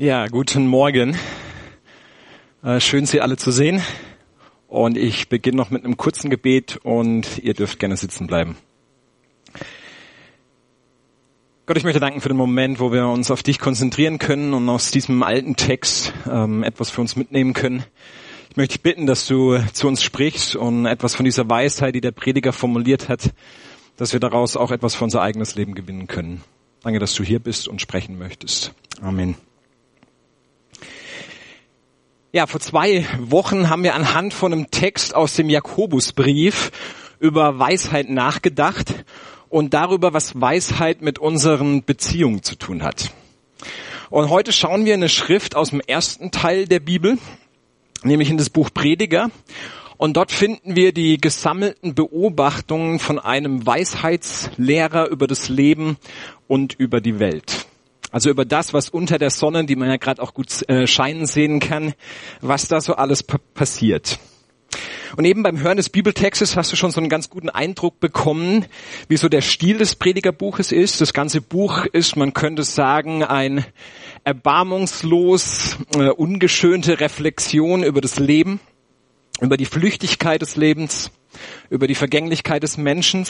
Ja, guten Morgen. Äh, schön, Sie alle zu sehen. Und ich beginne noch mit einem kurzen Gebet und ihr dürft gerne sitzen bleiben. Gott, ich möchte danken für den Moment, wo wir uns auf dich konzentrieren können und aus diesem alten Text ähm, etwas für uns mitnehmen können. Ich möchte dich bitten, dass du zu uns sprichst und etwas von dieser Weisheit, die der Prediger formuliert hat, dass wir daraus auch etwas für unser eigenes Leben gewinnen können. Danke, dass du hier bist und sprechen möchtest. Amen. Ja, vor zwei Wochen haben wir anhand von einem Text aus dem Jakobusbrief über Weisheit nachgedacht und darüber, was Weisheit mit unseren Beziehungen zu tun hat. Und heute schauen wir eine Schrift aus dem ersten Teil der Bibel, nämlich in das Buch Prediger. Und dort finden wir die gesammelten Beobachtungen von einem Weisheitslehrer über das Leben und über die Welt. Also über das, was unter der Sonne, die man ja gerade auch gut äh, scheinen sehen kann, was da so alles passiert. Und eben beim Hören des Bibeltextes hast du schon so einen ganz guten Eindruck bekommen, wie so der Stil des Predigerbuches ist. Das ganze Buch ist, man könnte sagen, ein erbarmungslos äh, ungeschönte Reflexion über das Leben, über die Flüchtigkeit des Lebens, über die Vergänglichkeit des Menschen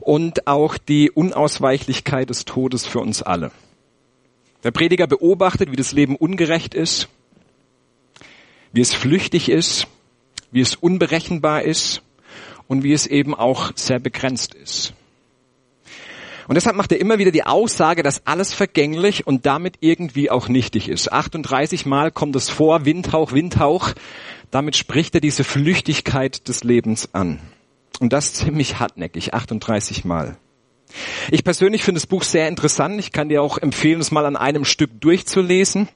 und auch die Unausweichlichkeit des Todes für uns alle. Der Prediger beobachtet, wie das Leben ungerecht ist, wie es flüchtig ist, wie es unberechenbar ist und wie es eben auch sehr begrenzt ist. Und deshalb macht er immer wieder die Aussage, dass alles vergänglich und damit irgendwie auch nichtig ist. 38 Mal kommt es vor, Windhauch, Windhauch. Damit spricht er diese Flüchtigkeit des Lebens an. Und das ziemlich hartnäckig, 38 Mal. Ich persönlich finde das Buch sehr interessant. Ich kann dir auch empfehlen, es mal an einem Stück durchzulesen.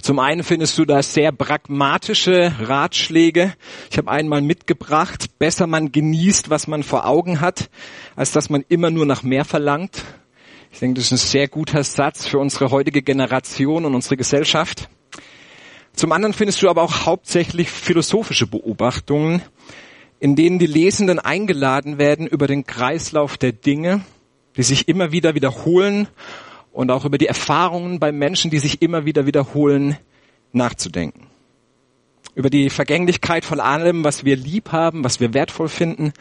Zum einen findest du da sehr pragmatische Ratschläge. Ich habe einmal mitgebracht, besser man genießt, was man vor Augen hat, als dass man immer nur nach mehr verlangt. Ich denke, das ist ein sehr guter Satz für unsere heutige Generation und unsere Gesellschaft. Zum anderen findest du aber auch hauptsächlich philosophische Beobachtungen, in denen die Lesenden eingeladen werden, über den Kreislauf der Dinge, die sich immer wieder wiederholen und auch über die Erfahrungen bei Menschen, die sich immer wieder wiederholen, nachzudenken. Über die Vergänglichkeit von allem, was wir lieb haben, was wir wertvoll finden,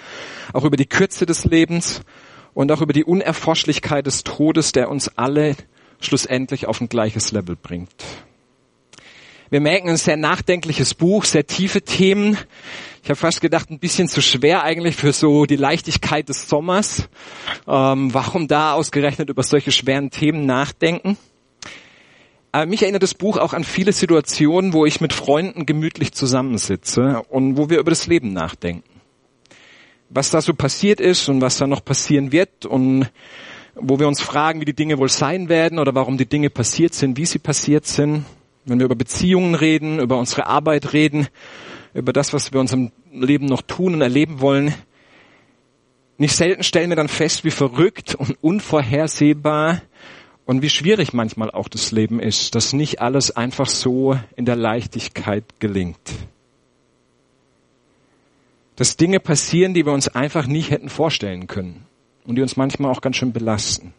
auch über die Kürze des Lebens und auch über die Unerforschlichkeit des Todes, der uns alle schlussendlich auf ein gleiches Level bringt. Wir merken ein sehr nachdenkliches Buch, sehr tiefe Themen. Ich habe fast gedacht, ein bisschen zu schwer eigentlich für so die Leichtigkeit des Sommers. Ähm, warum da ausgerechnet über solche schweren Themen nachdenken? Aber mich erinnert das Buch auch an viele Situationen, wo ich mit Freunden gemütlich zusammensitze und wo wir über das Leben nachdenken. Was da so passiert ist und was da noch passieren wird und wo wir uns fragen, wie die Dinge wohl sein werden oder warum die Dinge passiert sind, wie sie passiert sind wenn wir über Beziehungen reden, über unsere Arbeit reden, über das, was wir unserem Leben noch tun und erleben wollen, nicht selten stellen wir dann fest, wie verrückt und unvorhersehbar und wie schwierig manchmal auch das Leben ist, dass nicht alles einfach so in der Leichtigkeit gelingt. Dass Dinge passieren, die wir uns einfach nicht hätten vorstellen können und die uns manchmal auch ganz schön belasten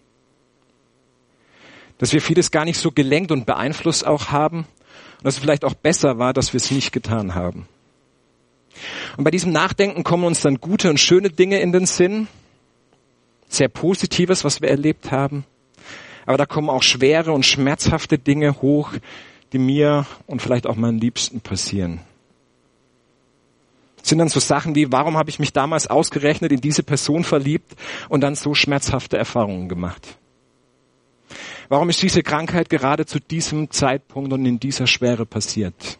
dass wir vieles gar nicht so gelenkt und beeinflusst auch haben und dass es vielleicht auch besser war, dass wir es nicht getan haben. Und bei diesem Nachdenken kommen uns dann gute und schöne Dinge in den Sinn, sehr Positives, was wir erlebt haben. Aber da kommen auch schwere und schmerzhafte Dinge hoch, die mir und vielleicht auch meinen Liebsten passieren. Sind dann so Sachen wie, warum habe ich mich damals ausgerechnet in diese Person verliebt und dann so schmerzhafte Erfahrungen gemacht? Warum ist diese Krankheit gerade zu diesem Zeitpunkt und in dieser Schwere passiert?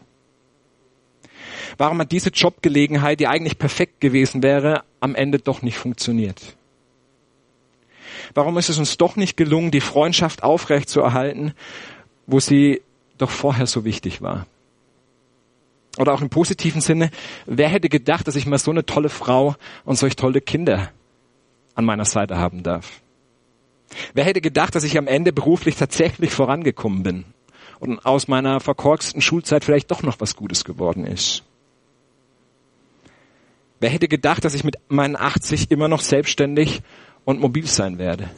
Warum hat diese Jobgelegenheit, die eigentlich perfekt gewesen wäre, am Ende doch nicht funktioniert? Warum ist es uns doch nicht gelungen, die Freundschaft aufrechtzuerhalten, wo sie doch vorher so wichtig war? Oder auch im positiven Sinne, wer hätte gedacht, dass ich mal so eine tolle Frau und solch tolle Kinder an meiner Seite haben darf? Wer hätte gedacht, dass ich am Ende beruflich tatsächlich vorangekommen bin und aus meiner verkorksten Schulzeit vielleicht doch noch was Gutes geworden ist? Wer hätte gedacht, dass ich mit meinen 80 immer noch selbstständig und mobil sein werde?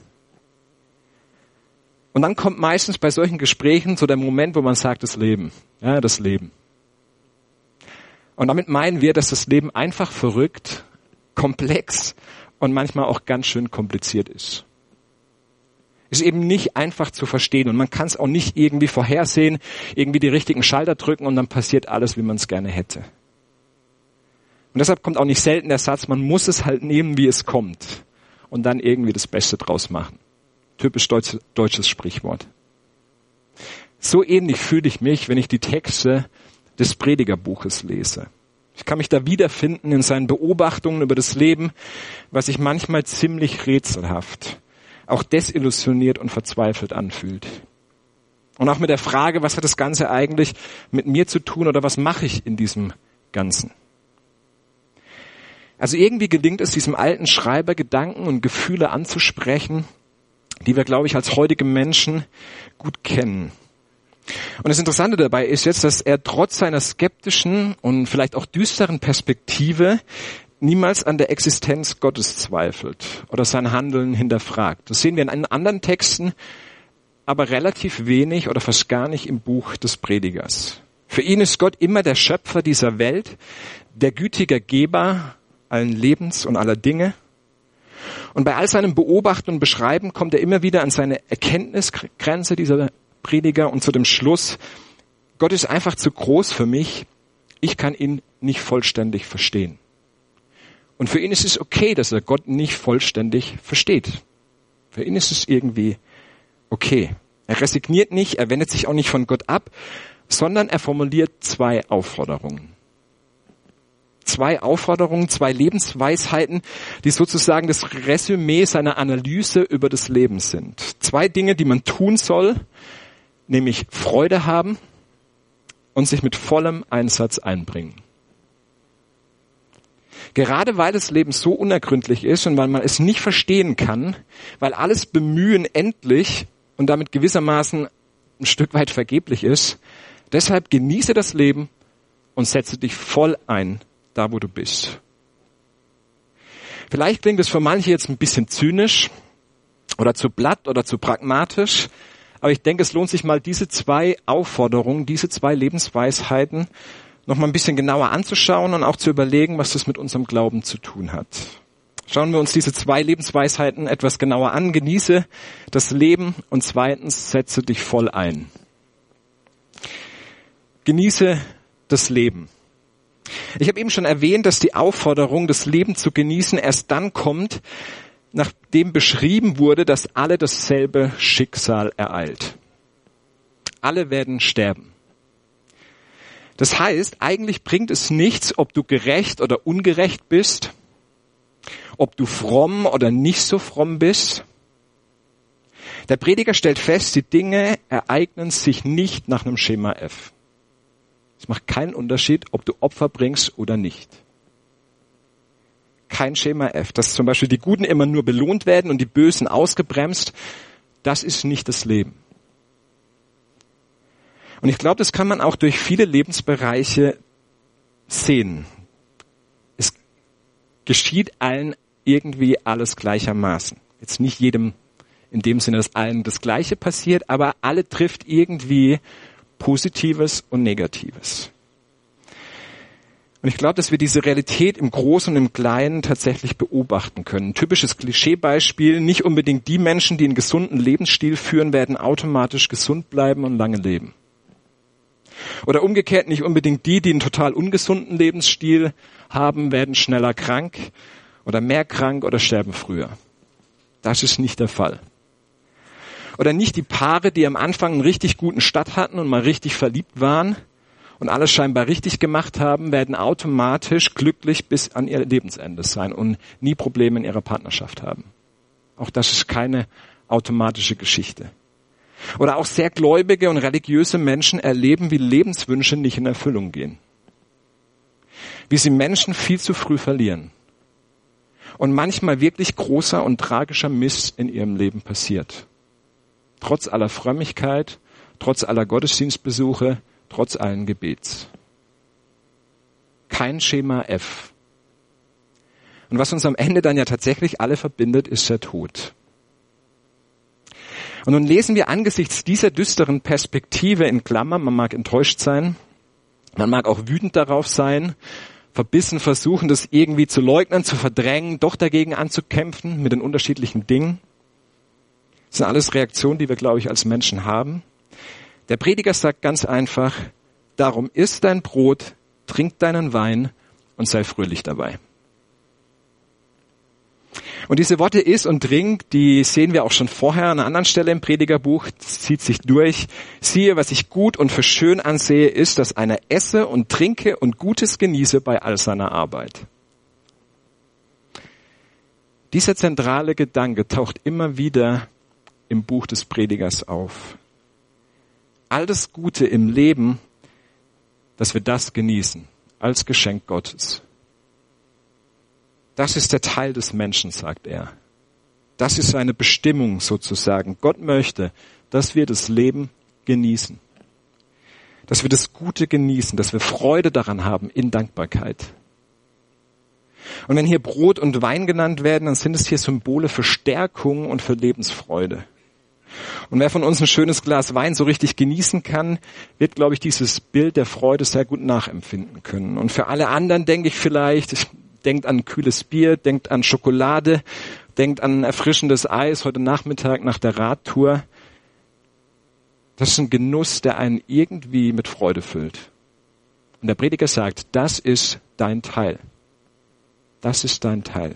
Und dann kommt meistens bei solchen Gesprächen so der Moment, wo man sagt, das Leben. Ja, das Leben. Und damit meinen wir, dass das Leben einfach verrückt, komplex und manchmal auch ganz schön kompliziert ist. Ist eben nicht einfach zu verstehen und man kann es auch nicht irgendwie vorhersehen, irgendwie die richtigen Schalter drücken und dann passiert alles, wie man es gerne hätte. Und deshalb kommt auch nicht selten der Satz, man muss es halt nehmen, wie es kommt und dann irgendwie das Beste draus machen. Typisch deutsch, deutsches Sprichwort. So ähnlich fühle ich mich, wenn ich die Texte des Predigerbuches lese. Ich kann mich da wiederfinden in seinen Beobachtungen über das Leben, was sich manchmal ziemlich rätselhaft, auch desillusioniert und verzweifelt anfühlt. Und auch mit der Frage, was hat das Ganze eigentlich mit mir zu tun oder was mache ich in diesem Ganzen? Also irgendwie gelingt es diesem alten Schreiber, Gedanken und Gefühle anzusprechen, die wir, glaube ich, als heutige Menschen gut kennen. Und das Interessante dabei ist jetzt, dass er trotz seiner skeptischen und vielleicht auch düsteren Perspektive niemals an der Existenz Gottes zweifelt oder sein Handeln hinterfragt. Das sehen wir in anderen Texten, aber relativ wenig oder fast gar nicht im Buch des Predigers. Für ihn ist Gott immer der Schöpfer dieser Welt, der gütige Geber allen Lebens und aller Dinge. Und bei all seinem Beobachten und Beschreiben kommt er immer wieder an seine Erkenntnisgrenze dieser Prediger und zu dem Schluss, Gott ist einfach zu groß für mich, ich kann ihn nicht vollständig verstehen. Und für ihn ist es okay, dass er Gott nicht vollständig versteht. Für ihn ist es irgendwie okay. Er resigniert nicht, er wendet sich auch nicht von Gott ab, sondern er formuliert zwei Aufforderungen. Zwei Aufforderungen, zwei Lebensweisheiten, die sozusagen das Resümee seiner Analyse über das Leben sind. Zwei Dinge, die man tun soll, nämlich Freude haben und sich mit vollem Einsatz einbringen. Gerade weil das Leben so unergründlich ist und weil man es nicht verstehen kann, weil alles Bemühen endlich und damit gewissermaßen ein Stück weit vergeblich ist, deshalb genieße das Leben und setze dich voll ein, da wo du bist. Vielleicht klingt es für manche jetzt ein bisschen zynisch oder zu blatt oder zu pragmatisch, aber ich denke, es lohnt sich mal diese zwei Aufforderungen, diese zwei Lebensweisheiten noch mal ein bisschen genauer anzuschauen und auch zu überlegen, was das mit unserem Glauben zu tun hat. Schauen wir uns diese zwei Lebensweisheiten etwas genauer an. Genieße das Leben und zweitens setze dich voll ein. Genieße das Leben. Ich habe eben schon erwähnt, dass die Aufforderung, das Leben zu genießen, erst dann kommt, nachdem beschrieben wurde, dass alle dasselbe Schicksal ereilt. Alle werden sterben. Das heißt, eigentlich bringt es nichts, ob du gerecht oder ungerecht bist, ob du fromm oder nicht so fromm bist. Der Prediger stellt fest, die Dinge ereignen sich nicht nach einem Schema F. Es macht keinen Unterschied, ob du Opfer bringst oder nicht kein Schema F. Dass zum Beispiel die Guten immer nur belohnt werden und die Bösen ausgebremst, das ist nicht das Leben. Und ich glaube, das kann man auch durch viele Lebensbereiche sehen. Es geschieht allen irgendwie alles gleichermaßen. Jetzt nicht jedem in dem Sinne, dass allen das Gleiche passiert, aber alle trifft irgendwie Positives und Negatives. Und ich glaube, dass wir diese Realität im Großen und im Kleinen tatsächlich beobachten können. typisches Klischeebeispiel, nicht unbedingt die Menschen, die einen gesunden Lebensstil führen, werden automatisch gesund bleiben und lange leben. Oder umgekehrt, nicht unbedingt die, die einen total ungesunden Lebensstil haben, werden schneller krank oder mehr krank oder sterben früher. Das ist nicht der Fall. Oder nicht die Paare, die am Anfang einen richtig guten Start hatten und mal richtig verliebt waren, und alles scheinbar richtig gemacht haben, werden automatisch glücklich bis an ihr Lebensende sein und nie Probleme in ihrer Partnerschaft haben. Auch das ist keine automatische Geschichte. Oder auch sehr gläubige und religiöse Menschen erleben, wie Lebenswünsche nicht in Erfüllung gehen. Wie sie Menschen viel zu früh verlieren. Und manchmal wirklich großer und tragischer Mist in ihrem Leben passiert. Trotz aller Frömmigkeit, trotz aller Gottesdienstbesuche, trotz allen Gebets. Kein Schema F. Und was uns am Ende dann ja tatsächlich alle verbindet, ist der Tod. Und nun lesen wir angesichts dieser düsteren Perspektive in Klammern, man mag enttäuscht sein, man mag auch wütend darauf sein, verbissen versuchen, das irgendwie zu leugnen, zu verdrängen, doch dagegen anzukämpfen mit den unterschiedlichen Dingen. Das sind alles Reaktionen, die wir, glaube ich, als Menschen haben. Der Prediger sagt ganz einfach, darum isst dein Brot, trink deinen Wein und sei fröhlich dabei. Und diese Worte ist und trink, die sehen wir auch schon vorher an einer anderen Stelle im Predigerbuch, das zieht sich durch. Siehe, was ich gut und für schön ansehe, ist, dass einer esse und trinke und Gutes genieße bei all seiner Arbeit. Dieser zentrale Gedanke taucht immer wieder im Buch des Predigers auf. All das Gute im Leben, dass wir das genießen als Geschenk Gottes. Das ist der Teil des Menschen, sagt er. Das ist seine Bestimmung sozusagen. Gott möchte, dass wir das Leben genießen. Dass wir das Gute genießen, dass wir Freude daran haben in Dankbarkeit. Und wenn hier Brot und Wein genannt werden, dann sind es hier Symbole für Stärkung und für Lebensfreude. Und wer von uns ein schönes Glas Wein so richtig genießen kann, wird, glaube ich, dieses Bild der Freude sehr gut nachempfinden können. Und für alle anderen denke ich vielleicht, ich denkt an kühles Bier, denkt an Schokolade, denkt an erfrischendes Eis heute Nachmittag nach der Radtour. Das ist ein Genuss, der einen irgendwie mit Freude füllt. Und der Prediger sagt, das ist dein Teil. Das ist dein Teil.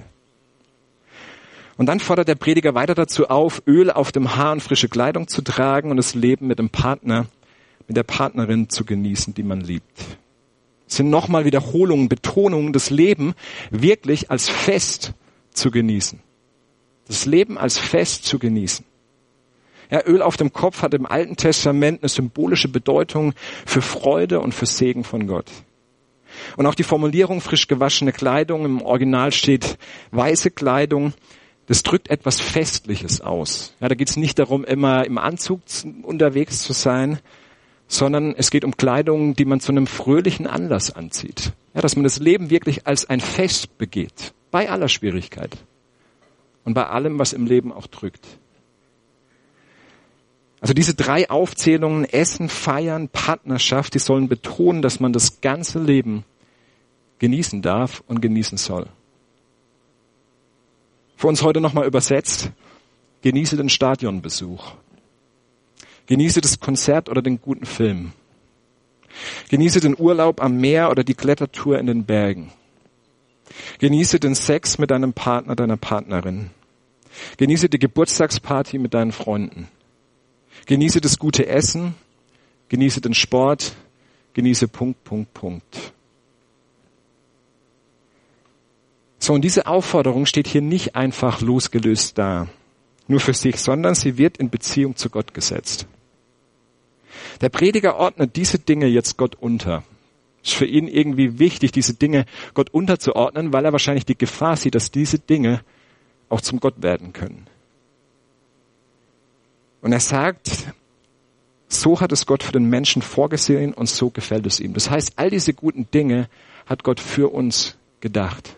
Und dann fordert der Prediger weiter dazu auf, Öl auf dem Haar und frische Kleidung zu tragen und das Leben mit dem Partner, mit der Partnerin zu genießen, die man liebt sind nochmal Wiederholungen, Betonungen, das Leben wirklich als Fest zu genießen. Das Leben als Fest zu genießen. Ja, Öl auf dem Kopf hat im Alten Testament eine symbolische Bedeutung für Freude und für Segen von Gott. Und auch die Formulierung frisch gewaschene Kleidung, im Original steht weiße Kleidung, das drückt etwas Festliches aus. Ja, da geht es nicht darum, immer im Anzug unterwegs zu sein, sondern es geht um Kleidung, die man zu einem fröhlichen Anlass anzieht. Ja, dass man das Leben wirklich als ein Fest begeht, bei aller Schwierigkeit und bei allem, was im Leben auch drückt. Also diese drei Aufzählungen, Essen, Feiern, Partnerschaft, die sollen betonen, dass man das ganze Leben genießen darf und genießen soll. Für uns heute nochmal übersetzt, genieße den Stadionbesuch. Genieße das Konzert oder den guten Film. Genieße den Urlaub am Meer oder die Klettertour in den Bergen. Genieße den Sex mit deinem Partner, deiner Partnerin. Genieße die Geburtstagsparty mit deinen Freunden. Genieße das gute Essen. Genieße den Sport. Genieße Punkt, Punkt, Punkt. So, und diese Aufforderung steht hier nicht einfach losgelöst da, nur für sich, sondern sie wird in Beziehung zu Gott gesetzt. Der Prediger ordnet diese Dinge jetzt Gott unter. Ist für ihn irgendwie wichtig, diese Dinge Gott unterzuordnen, weil er wahrscheinlich die Gefahr sieht, dass diese Dinge auch zum Gott werden können. Und er sagt, so hat es Gott für den Menschen vorgesehen und so gefällt es ihm. Das heißt, all diese guten Dinge hat Gott für uns gedacht.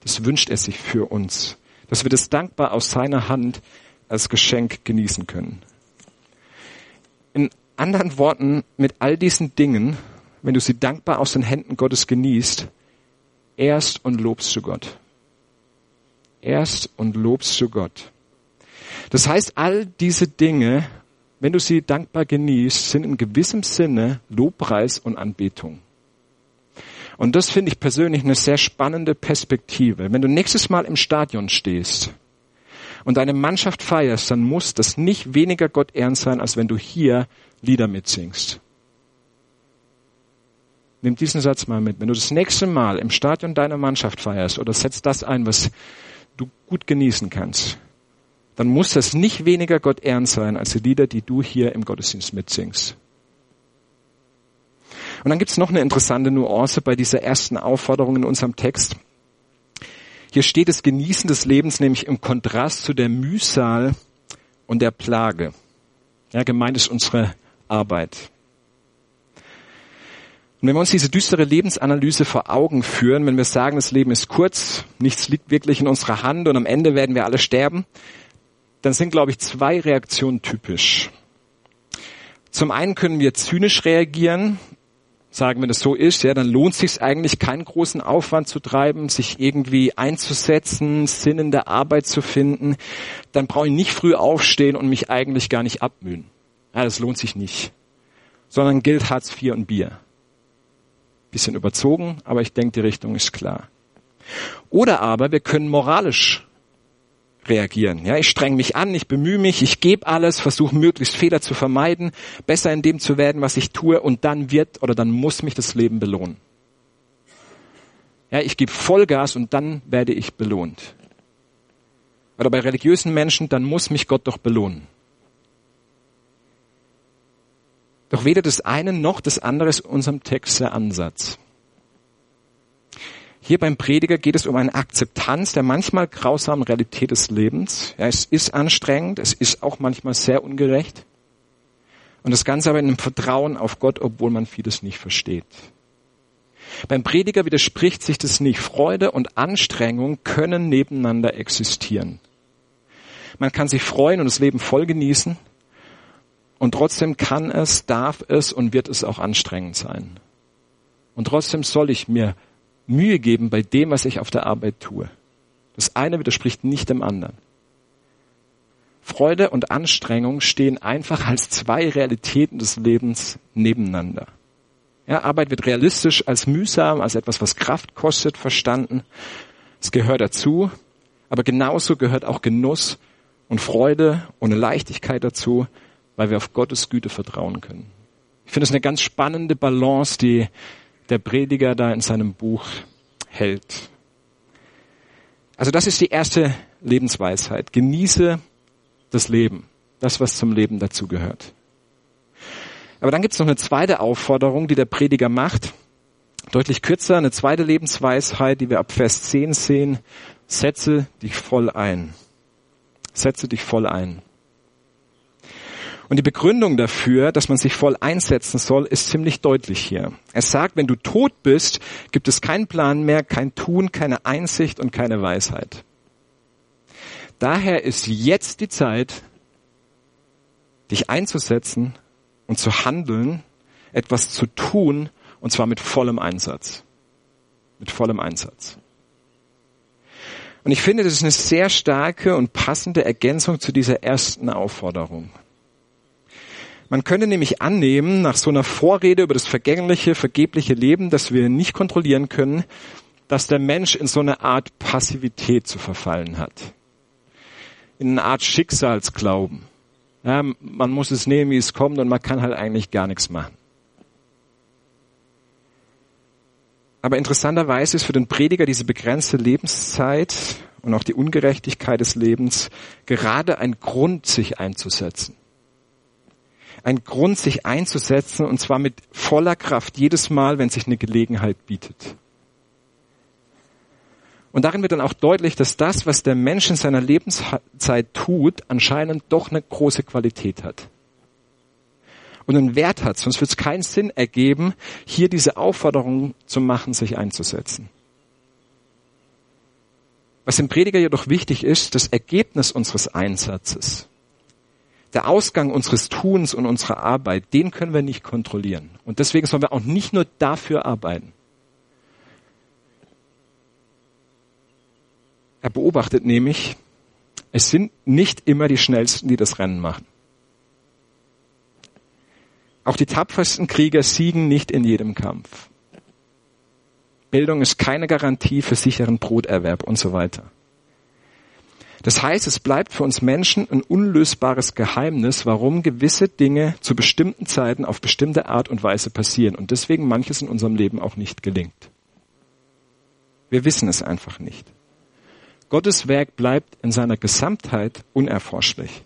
Das wünscht er sich für uns, dass wir das dankbar aus seiner Hand als Geschenk genießen können. In anderen Worten, mit all diesen Dingen, wenn du sie dankbar aus den Händen Gottes genießt, erst und lobst du Gott. Erst und lobst du Gott. Das heißt, all diese Dinge, wenn du sie dankbar genießt, sind in gewissem Sinne Lobpreis und Anbetung. Und das finde ich persönlich eine sehr spannende Perspektive. Wenn du nächstes Mal im Stadion stehst und deine Mannschaft feierst, dann muss das nicht weniger Gott ehren sein, als wenn du hier Lieder mitsingst. Nimm diesen Satz mal mit. Wenn du das nächste Mal im Stadion deiner Mannschaft feierst oder setzt das ein, was du gut genießen kannst, dann muss das nicht weniger Gott ehren sein als die Lieder, die du hier im Gottesdienst mitsingst. Und dann gibt's noch eine interessante Nuance bei dieser ersten Aufforderung in unserem Text. Hier steht das Genießen des Lebens nämlich im Kontrast zu der Mühsal und der Plage. Ja, gemeint ist unsere Arbeit. Und wenn wir uns diese düstere Lebensanalyse vor Augen führen, wenn wir sagen, das Leben ist kurz, nichts liegt wirklich in unserer Hand und am Ende werden wir alle sterben, dann sind, glaube ich, zwei Reaktionen typisch. Zum einen können wir zynisch reagieren, sagen, wenn es so ist, ja, dann lohnt es sich eigentlich keinen großen Aufwand zu treiben, sich irgendwie einzusetzen, Sinn in der Arbeit zu finden. Dann brauche ich nicht früh aufstehen und mich eigentlich gar nicht abmühen. Ja, das lohnt sich nicht. Sondern gilt Hartz IV und Bier. Bisschen überzogen, aber ich denke, die Richtung ist klar. Oder aber wir können moralisch reagieren. Ja, ich streng mich an, ich bemühe mich, ich gebe alles, versuche möglichst Fehler zu vermeiden, besser in dem zu werden, was ich tue, und dann wird oder dann muss mich das Leben belohnen. Ja, ich gebe Vollgas und dann werde ich belohnt. Oder bei religiösen Menschen, dann muss mich Gott doch belohnen. Doch weder das eine noch das andere ist unserem Text der Ansatz. Hier beim Prediger geht es um eine Akzeptanz der manchmal grausamen Realität des Lebens. Ja, es ist anstrengend, es ist auch manchmal sehr ungerecht. Und das Ganze aber in einem Vertrauen auf Gott, obwohl man vieles nicht versteht. Beim Prediger widerspricht sich das nicht. Freude und Anstrengung können nebeneinander existieren. Man kann sich freuen und das Leben voll genießen. Und trotzdem kann es, darf es und wird es auch anstrengend sein. Und trotzdem soll ich mir Mühe geben bei dem, was ich auf der Arbeit tue. Das eine widerspricht nicht dem anderen. Freude und Anstrengung stehen einfach als zwei Realitäten des Lebens nebeneinander. Ja, Arbeit wird realistisch als mühsam, als etwas, was Kraft kostet, verstanden. Es gehört dazu, aber genauso gehört auch Genuss und Freude und eine Leichtigkeit dazu, weil wir auf Gottes Güte vertrauen können. Ich finde es eine ganz spannende Balance, die der Prediger da in seinem Buch hält. Also das ist die erste Lebensweisheit. Genieße das Leben, das, was zum Leben dazugehört. Aber dann gibt es noch eine zweite Aufforderung, die der Prediger macht. Deutlich kürzer, eine zweite Lebensweisheit, die wir ab Vers 10 sehen. Setze dich voll ein. Setze dich voll ein. Und die Begründung dafür, dass man sich voll einsetzen soll, ist ziemlich deutlich hier. Er sagt, wenn du tot bist, gibt es keinen Plan mehr, kein Tun, keine Einsicht und keine Weisheit. Daher ist jetzt die Zeit, dich einzusetzen und zu handeln, etwas zu tun, und zwar mit vollem Einsatz. Mit vollem Einsatz. Und ich finde, das ist eine sehr starke und passende Ergänzung zu dieser ersten Aufforderung. Man könnte nämlich annehmen, nach so einer Vorrede über das vergängliche, vergebliche Leben, das wir nicht kontrollieren können, dass der Mensch in so eine Art Passivität zu verfallen hat. In eine Art Schicksalsglauben. Ja, man muss es nehmen, wie es kommt und man kann halt eigentlich gar nichts machen. Aber interessanterweise ist für den Prediger diese begrenzte Lebenszeit und auch die Ungerechtigkeit des Lebens gerade ein Grund, sich einzusetzen ein Grund, sich einzusetzen, und zwar mit voller Kraft jedes Mal, wenn sich eine Gelegenheit bietet. Und darin wird dann auch deutlich, dass das, was der Mensch in seiner Lebenszeit tut, anscheinend doch eine große Qualität hat. Und einen Wert hat, sonst wird es keinen Sinn ergeben, hier diese Aufforderung zu machen, sich einzusetzen. Was dem Prediger jedoch wichtig ist, das Ergebnis unseres Einsatzes der Ausgang unseres Tuns und unserer Arbeit, den können wir nicht kontrollieren. Und deswegen sollen wir auch nicht nur dafür arbeiten. Er beobachtet nämlich, es sind nicht immer die Schnellsten, die das Rennen machen. Auch die tapfersten Krieger siegen nicht in jedem Kampf. Bildung ist keine Garantie für sicheren Broterwerb und so weiter. Das heißt, es bleibt für uns Menschen ein unlösbares Geheimnis, warum gewisse Dinge zu bestimmten Zeiten auf bestimmte Art und Weise passieren und deswegen manches in unserem Leben auch nicht gelingt. Wir wissen es einfach nicht. Gottes Werk bleibt in seiner Gesamtheit unerforschlich.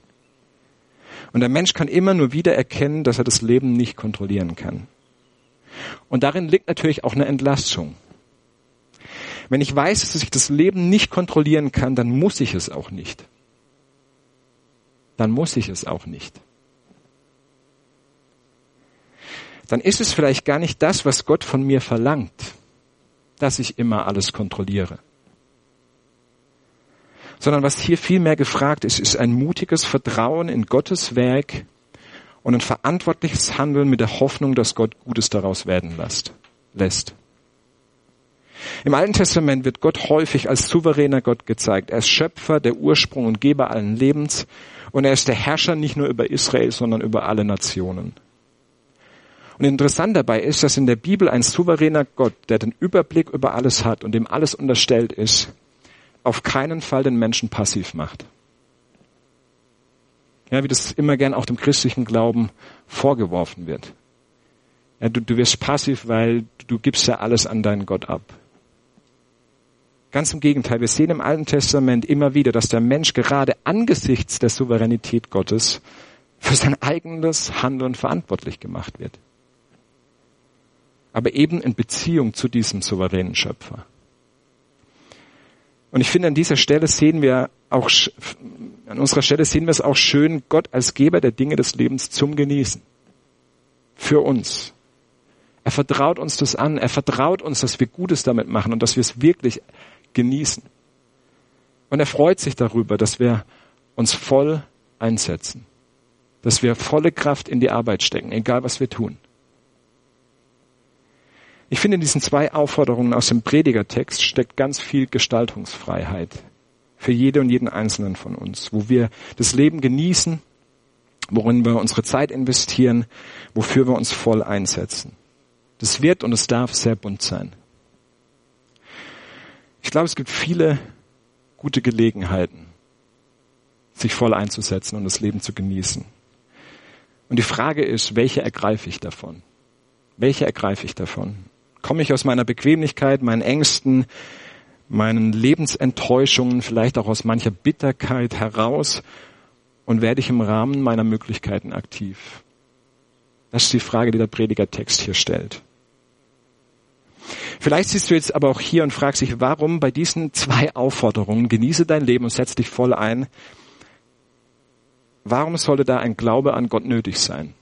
Und der Mensch kann immer nur wieder erkennen, dass er das Leben nicht kontrollieren kann. Und darin liegt natürlich auch eine Entlastung. Wenn ich weiß, dass ich das Leben nicht kontrollieren kann, dann muss ich es auch nicht. Dann muss ich es auch nicht. Dann ist es vielleicht gar nicht das, was Gott von mir verlangt, dass ich immer alles kontrolliere. Sondern was hier viel mehr gefragt ist, ist ein mutiges Vertrauen in Gottes Werk und ein verantwortliches Handeln mit der Hoffnung, dass Gott Gutes daraus werden lässt. Im Alten Testament wird Gott häufig als souveräner Gott gezeigt. Er ist Schöpfer, der Ursprung und Geber allen Lebens und er ist der Herrscher nicht nur über Israel, sondern über alle Nationen. Und interessant dabei ist, dass in der Bibel ein souveräner Gott, der den Überblick über alles hat und dem alles unterstellt ist, auf keinen Fall den Menschen passiv macht. Ja, wie das immer gern auch dem christlichen Glauben vorgeworfen wird. Ja, du, du wirst passiv, weil du gibst ja alles an deinen Gott ab. Ganz im Gegenteil, wir sehen im Alten Testament immer wieder, dass der Mensch gerade angesichts der Souveränität Gottes für sein eigenes Handeln verantwortlich gemacht wird. Aber eben in Beziehung zu diesem souveränen Schöpfer. Und ich finde, an dieser Stelle sehen wir auch, an unserer Stelle sehen wir es auch schön, Gott als Geber der Dinge des Lebens zum Genießen. Für uns. Er vertraut uns das an. Er vertraut uns, dass wir Gutes damit machen und dass wir es wirklich genießen. Und er freut sich darüber, dass wir uns voll einsetzen, dass wir volle Kraft in die Arbeit stecken, egal was wir tun. Ich finde, in diesen zwei Aufforderungen aus dem Predigertext steckt ganz viel Gestaltungsfreiheit für jede und jeden Einzelnen von uns, wo wir das Leben genießen, worin wir unsere Zeit investieren, wofür wir uns voll einsetzen. Das wird und es darf sehr bunt sein. Ich glaube, es gibt viele gute Gelegenheiten, sich voll einzusetzen und das Leben zu genießen. Und die Frage ist, welche ergreife ich davon? Welche ergreife ich davon? Komme ich aus meiner Bequemlichkeit, meinen Ängsten, meinen Lebensenttäuschungen, vielleicht auch aus mancher Bitterkeit heraus und werde ich im Rahmen meiner Möglichkeiten aktiv? Das ist die Frage, die der Predigertext hier stellt. Vielleicht siehst du jetzt aber auch hier und fragst dich, warum bei diesen zwei Aufforderungen, genieße dein Leben und setz dich voll ein, warum sollte da ein Glaube an Gott nötig sein?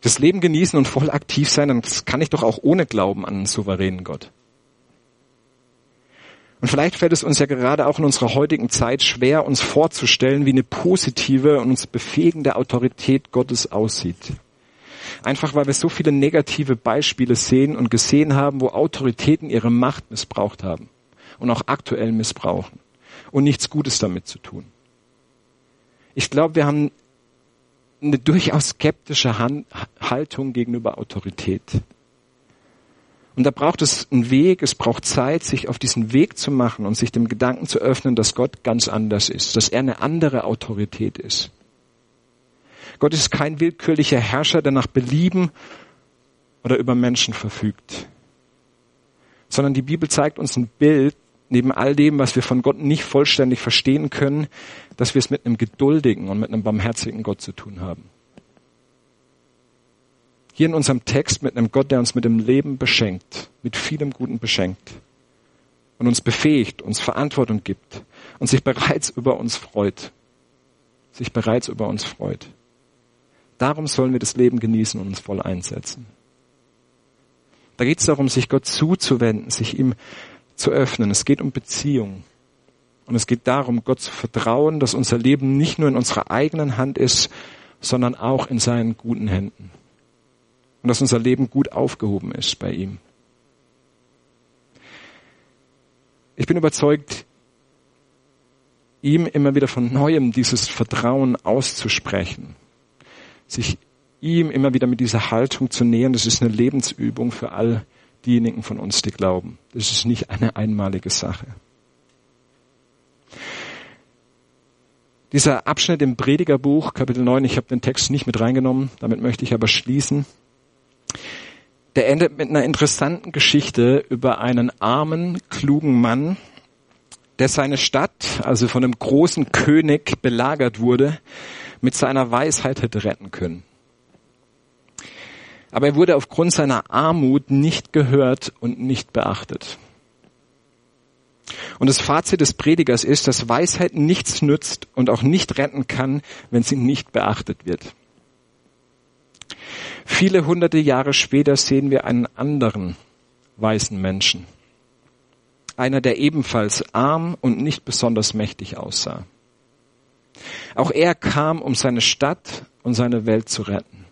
Das Leben genießen und voll aktiv sein, dann kann ich doch auch ohne Glauben an einen souveränen Gott. Und vielleicht fällt es uns ja gerade auch in unserer heutigen Zeit schwer, uns vorzustellen, wie eine positive und uns befähigende Autorität Gottes aussieht. Einfach weil wir so viele negative Beispiele sehen und gesehen haben, wo Autoritäten ihre Macht missbraucht haben und auch aktuell missbrauchen und nichts Gutes damit zu tun. Ich glaube, wir haben eine durchaus skeptische Haltung gegenüber Autorität. Und da braucht es einen Weg, es braucht Zeit, sich auf diesen Weg zu machen und sich dem Gedanken zu öffnen, dass Gott ganz anders ist, dass er eine andere Autorität ist. Gott ist kein willkürlicher Herrscher, der nach Belieben oder über Menschen verfügt, sondern die Bibel zeigt uns ein Bild, neben all dem, was wir von Gott nicht vollständig verstehen können, dass wir es mit einem geduldigen und mit einem barmherzigen Gott zu tun haben. Hier in unserem Text mit einem Gott, der uns mit dem Leben beschenkt, mit vielem Guten beschenkt und uns befähigt, uns Verantwortung gibt und sich bereits über uns freut. Sich bereits über uns freut. Darum sollen wir das Leben genießen und uns voll einsetzen. Da geht es darum, sich Gott zuzuwenden, sich ihm zu öffnen. Es geht um Beziehung. Und es geht darum, Gott zu vertrauen, dass unser Leben nicht nur in unserer eigenen Hand ist, sondern auch in seinen guten Händen. Und dass unser Leben gut aufgehoben ist bei ihm. Ich bin überzeugt, ihm immer wieder von neuem dieses Vertrauen auszusprechen sich ihm immer wieder mit dieser Haltung zu nähern, das ist eine Lebensübung für all diejenigen von uns, die glauben. Das ist nicht eine einmalige Sache. Dieser Abschnitt im Predigerbuch, Kapitel 9, ich habe den Text nicht mit reingenommen, damit möchte ich aber schließen. Der endet mit einer interessanten Geschichte über einen armen, klugen Mann, der seine Stadt, also von einem großen König belagert wurde, mit seiner Weisheit hätte retten können. Aber er wurde aufgrund seiner Armut nicht gehört und nicht beachtet. Und das Fazit des Predigers ist, dass Weisheit nichts nützt und auch nicht retten kann, wenn sie nicht beachtet wird. Viele hunderte Jahre später sehen wir einen anderen weißen Menschen. einer, der ebenfalls arm und nicht besonders mächtig aussah. Auch er kam, um seine Stadt und seine Welt zu retten.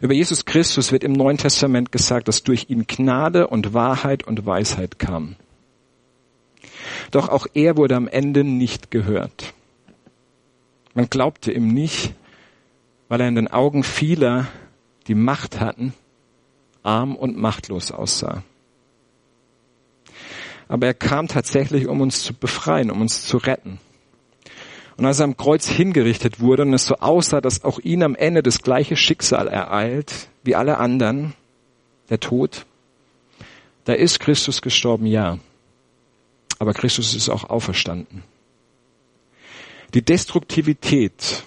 Über Jesus Christus wird im Neuen Testament gesagt, dass durch ihn Gnade und Wahrheit und Weisheit kam. Doch auch er wurde am Ende nicht gehört. Man glaubte ihm nicht, weil er in den Augen vieler, die Macht hatten, arm und machtlos aussah. Aber er kam tatsächlich, um uns zu befreien, um uns zu retten. Und als er am Kreuz hingerichtet wurde und es so aussah, dass auch ihn am Ende das gleiche Schicksal ereilt wie alle anderen, der Tod, da ist Christus gestorben, ja. Aber Christus ist auch auferstanden. Die Destruktivität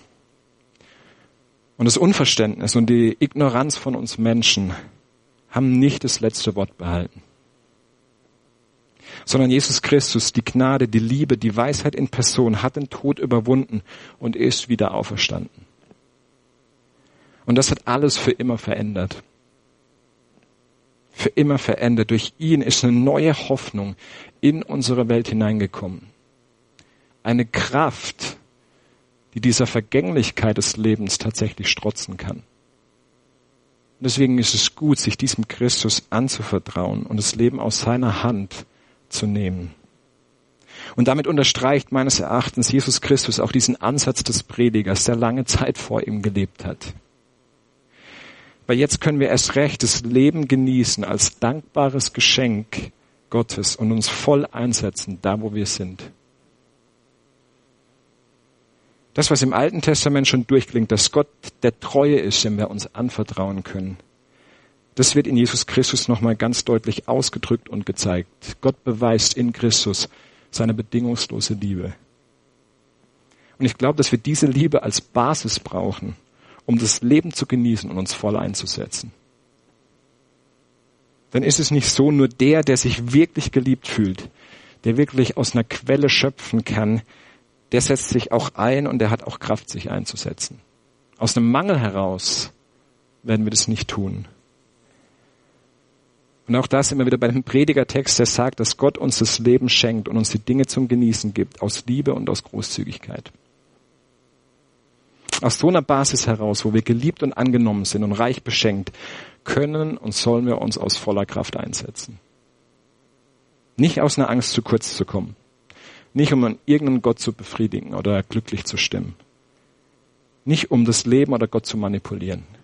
und das Unverständnis und die Ignoranz von uns Menschen haben nicht das letzte Wort behalten sondern Jesus Christus, die Gnade, die Liebe, die Weisheit in Person hat den Tod überwunden und ist wieder auferstanden. Und das hat alles für immer verändert. Für immer verändert. Durch ihn ist eine neue Hoffnung in unsere Welt hineingekommen. Eine Kraft, die dieser Vergänglichkeit des Lebens tatsächlich strotzen kann. Und deswegen ist es gut, sich diesem Christus anzuvertrauen und das Leben aus seiner Hand zu nehmen. Und damit unterstreicht meines Erachtens Jesus Christus auch diesen Ansatz des Predigers, der lange Zeit vor ihm gelebt hat. Weil jetzt können wir erst recht das Leben genießen als dankbares Geschenk Gottes und uns voll einsetzen, da wo wir sind. Das, was im Alten Testament schon durchklingt, dass Gott der Treue ist, dem wir uns anvertrauen können. Das wird in Jesus Christus nochmal ganz deutlich ausgedrückt und gezeigt. Gott beweist in Christus seine bedingungslose Liebe. Und ich glaube, dass wir diese Liebe als Basis brauchen, um das Leben zu genießen und uns voll einzusetzen. Dann ist es nicht so, nur der, der sich wirklich geliebt fühlt, der wirklich aus einer Quelle schöpfen kann, der setzt sich auch ein und der hat auch Kraft, sich einzusetzen. Aus einem Mangel heraus werden wir das nicht tun. Und auch das immer wieder bei dem Predigertext, der sagt, dass Gott uns das Leben schenkt und uns die Dinge zum Genießen gibt, aus Liebe und aus Großzügigkeit. Aus so einer Basis heraus, wo wir geliebt und angenommen sind und reich beschenkt, können und sollen wir uns aus voller Kraft einsetzen. Nicht aus einer Angst zu kurz zu kommen. Nicht um an irgendeinen Gott zu befriedigen oder glücklich zu stimmen. Nicht um das Leben oder Gott zu manipulieren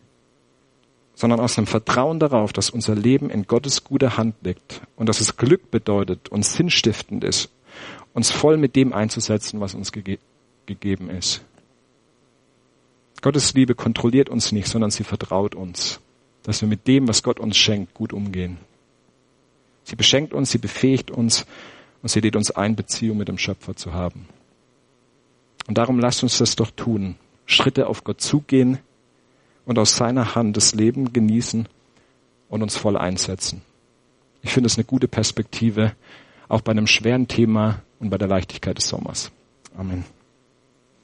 sondern aus einem Vertrauen darauf, dass unser Leben in Gottes guter Hand liegt und dass es Glück bedeutet und sinnstiftend ist, uns voll mit dem einzusetzen, was uns gege gegeben ist. Gottes Liebe kontrolliert uns nicht, sondern sie vertraut uns, dass wir mit dem, was Gott uns schenkt, gut umgehen. Sie beschenkt uns, sie befähigt uns und sie lädt uns ein, Beziehung mit dem Schöpfer zu haben. Und darum lasst uns das doch tun. Schritte auf Gott zugehen, und aus seiner Hand das Leben genießen und uns voll einsetzen. Ich finde es eine gute Perspektive, auch bei einem schweren Thema und bei der Leichtigkeit des Sommers. Amen.